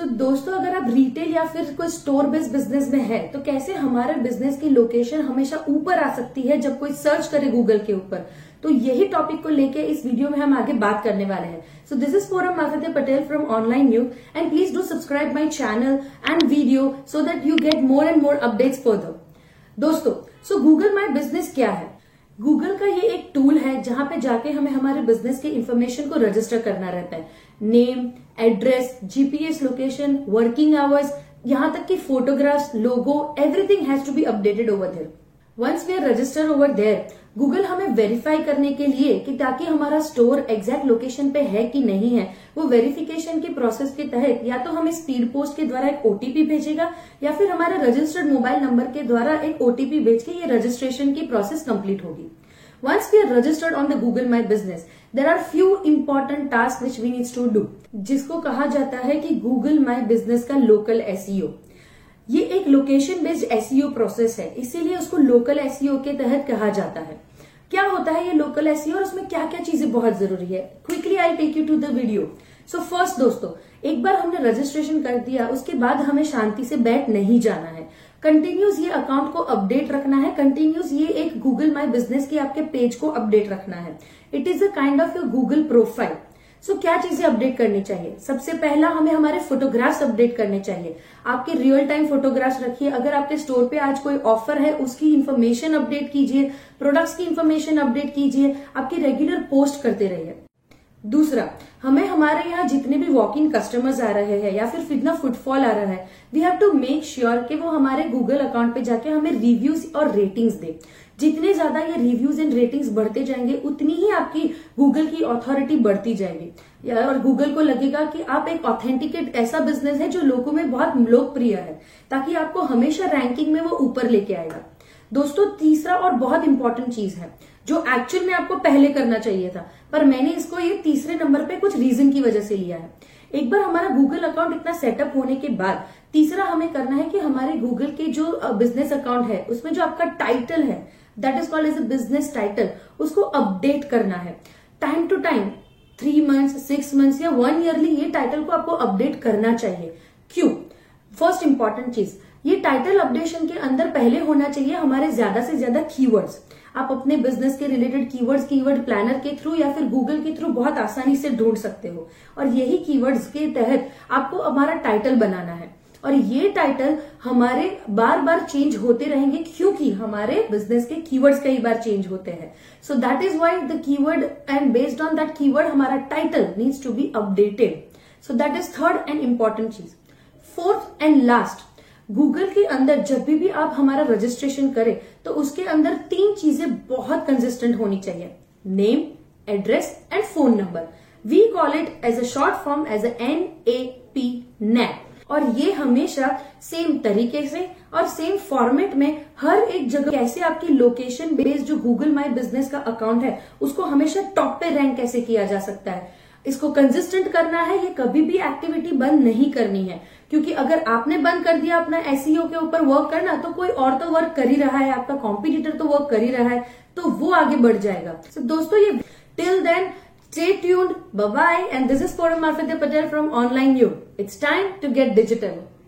सो so, दोस्तों अगर आप रिटेल या फिर कोई स्टोर बेस्ड बिज़नेस में है तो कैसे हमारे बिज़नेस की लोकेशन हमेशा ऊपर आ सकती है जब कोई सर्च करे गूगल के ऊपर? तो यही टॉपिक को लेके इस वीडियो में हम आगे बात करने वाले हैं। So this is Foram Mafia Patel from online news and please do subscribe my channel and video so that you get more and more updates further दोस्तों सो गूगल माई बिज़नेस क्या है? गूगल का ये एक है जहाँ पे जाके हमें हमारे बिज़नेस के इन्फॉर्मेशन को रजिस्टर करना रहता है। Name address GPS location working hours यहाँ तक कि photographs logo everything has to be updated over there once we are register over there Google हमें वेरीफाई करने के लिए कि ताकि हमारा स्टोर एग्जैक्ट लोकेशन पे है कि नहीं है, वो वेरिफिकेशन के प्रोसेस के तहत या तो हमें स्पीड पोस्ट के द्वारा एक ओटीपी भेजेगा, या फिर हमारे रजिस्टर्ड मोबाइल नंबर के द्वारा एक ओटीपी भेज के ये रजिस्ट्रेशन की प्रोसेस कंप्लीट होगी। Once we are registered on the Google my business there are few important task which we needs to do जिसको कहा जाता है कि गूगल माई बिज़नेस का लोकल एसईओ ये एक लोकेशन बेस्ड एसईओ प्रोसेस है, इसीलिए उसको लोकल एसईओ के तहत कहा जाता है। क्या होता है ये लोकल एसईओ और उसमें क्या क्या चीज़ें बहुत ज़रूरी है? Quickly I take you to the video so first दोस्तों, एक बार हमने रजिस्ट्रेशन कर दिया, उसके बाद हमें शांति से बैठ नहीं जाना है। कंटिन्यूस ये अकाउंट को अपडेट रखना है। कंटिन्यूस ये एक गूगल माई बिज़नेस के आपके पेज को अपडेट रखना है। It is a kind of your Google profile so क्या चीज़ें अपडेट करनी चाहिए? सबसे पहला हमें हमारे फोटोग्राफ्स अपडेट करने चाहिए। आपके रियल टाइम फोटोग्राफ्स रखिए। अगर आपके स्टोर पे आज कोई ऑफ़र है, उसकी इन्फॉर्मेशन अपडेट कीजिए। प्रोडक्ट्स की इन्फॉर्मेशन अपडेट कीजिए। आपके रेगुलर पोस्ट करते रहिए। दूसरा, हमें हमारे यहाँ जितने भी वॉक इन कस्टमर्स आ रहे हैं या फिर कितना फुटफॉल आ रहा है we have to make sure कि वो हमारे गूगल अकाउंट पे जाके हमें रिव्यूज़ और रेटिंग्स दे। जितने ज़्यादा ये रिव्यूज़ एंड रेटिंग्स बढ़ते जाएँगे, उतनी ही आपकी गूगल की अथॉरिटी बढ़ती जाएगी। और गूगल को लगेगा कि आप एक ऑथेंटिकेट ऐसा बिज़नेस है जो लोगों में बहुत लोकप्रिय है, ताकि आपको हमेशा रैंकिंग में वो ऊपर लेके आएगा। दोस्तों, तीसरा और बहुत इंपॉर्टेंट चीज़ है जो एक्चुअल में आपको पहले करना चाहिए था। पर मैंने इसको ये तीसरे नंबर पे कुछ रीजन की वजह से लिया है। एक बार हमारा गूगल अकाउंट इतना सेटअप होने के बाद, तीसरा हमें करना है कि हमारे गूगल के जो बिज़नेस अकाउंट है, उसमें जो आपका टाइटल है that is called as a business title उसको अपडेट करना है। Time to time three months six months या वन ईयरली ये टाइटल को आपको अपडेट करना चाहिए। क्यों फ़र्स्ट इंपॉर्टेंट चीज़, ये टाइटल अपडेशन के अंदर पहले होना चाहिए हमारे ज़्यादा से ज़्यादा कीवर्ड्स आप अपने बिज़नेस के रिलेटेड कीवर्ड्स कीवर्ड प्लानर के थ्रू या फिर गूगल के थ्रू बहुत आसानी से ढूंढ सकते हो। और यही कीवर्ड्स के तहत आपको हमारा टाइटल बनाना है। और ये टाइटल हमारे बार बार चेंज होते रहेंगे क्योंकि हमारे बिज़नेस के कीवर्ड्स कई बार चेंज होते हैं। So that is why the keyword and based on that keyword हमारा title needs to be updated so that is third and important cheese. Fourth and last Google के अंदर जब भी, भी आप हमारा रजिस्ट्रेशन करें तो उसके अंदर तीन चीज़ें बहुत कंसिस्टेंट होनी चाहिए। Name address and phone number we call it as a short form as N A P net और ये हमेशा सेम तरीके से और सेम फॉर्मेट में हर एक जगह कैसे आपकी लोकेशन बेस्ड जो गूगल माई बिज़नेस का अकाउंट है उसको हमेशा टॉप पे रैंक कैसे किया जा सकता है? इसको कंसिस्टेंट करना है ये कभी भी एक्टिविटी बंद नहीं करनी है क्योंकि अगर आपने बंद कर दिया अपना एसईओ के ऊपर वर्क करना तो कोई और तो वर्क कर ही रहा है आपका कॉम्पिटिटर तो वर्क कर ही रहा है तो वो आगे बढ़ जाएगा so, दोस्तों ये till then Stay tuned Bye bye. And this is Forum Marfitya Patel from Online You. It's time to get.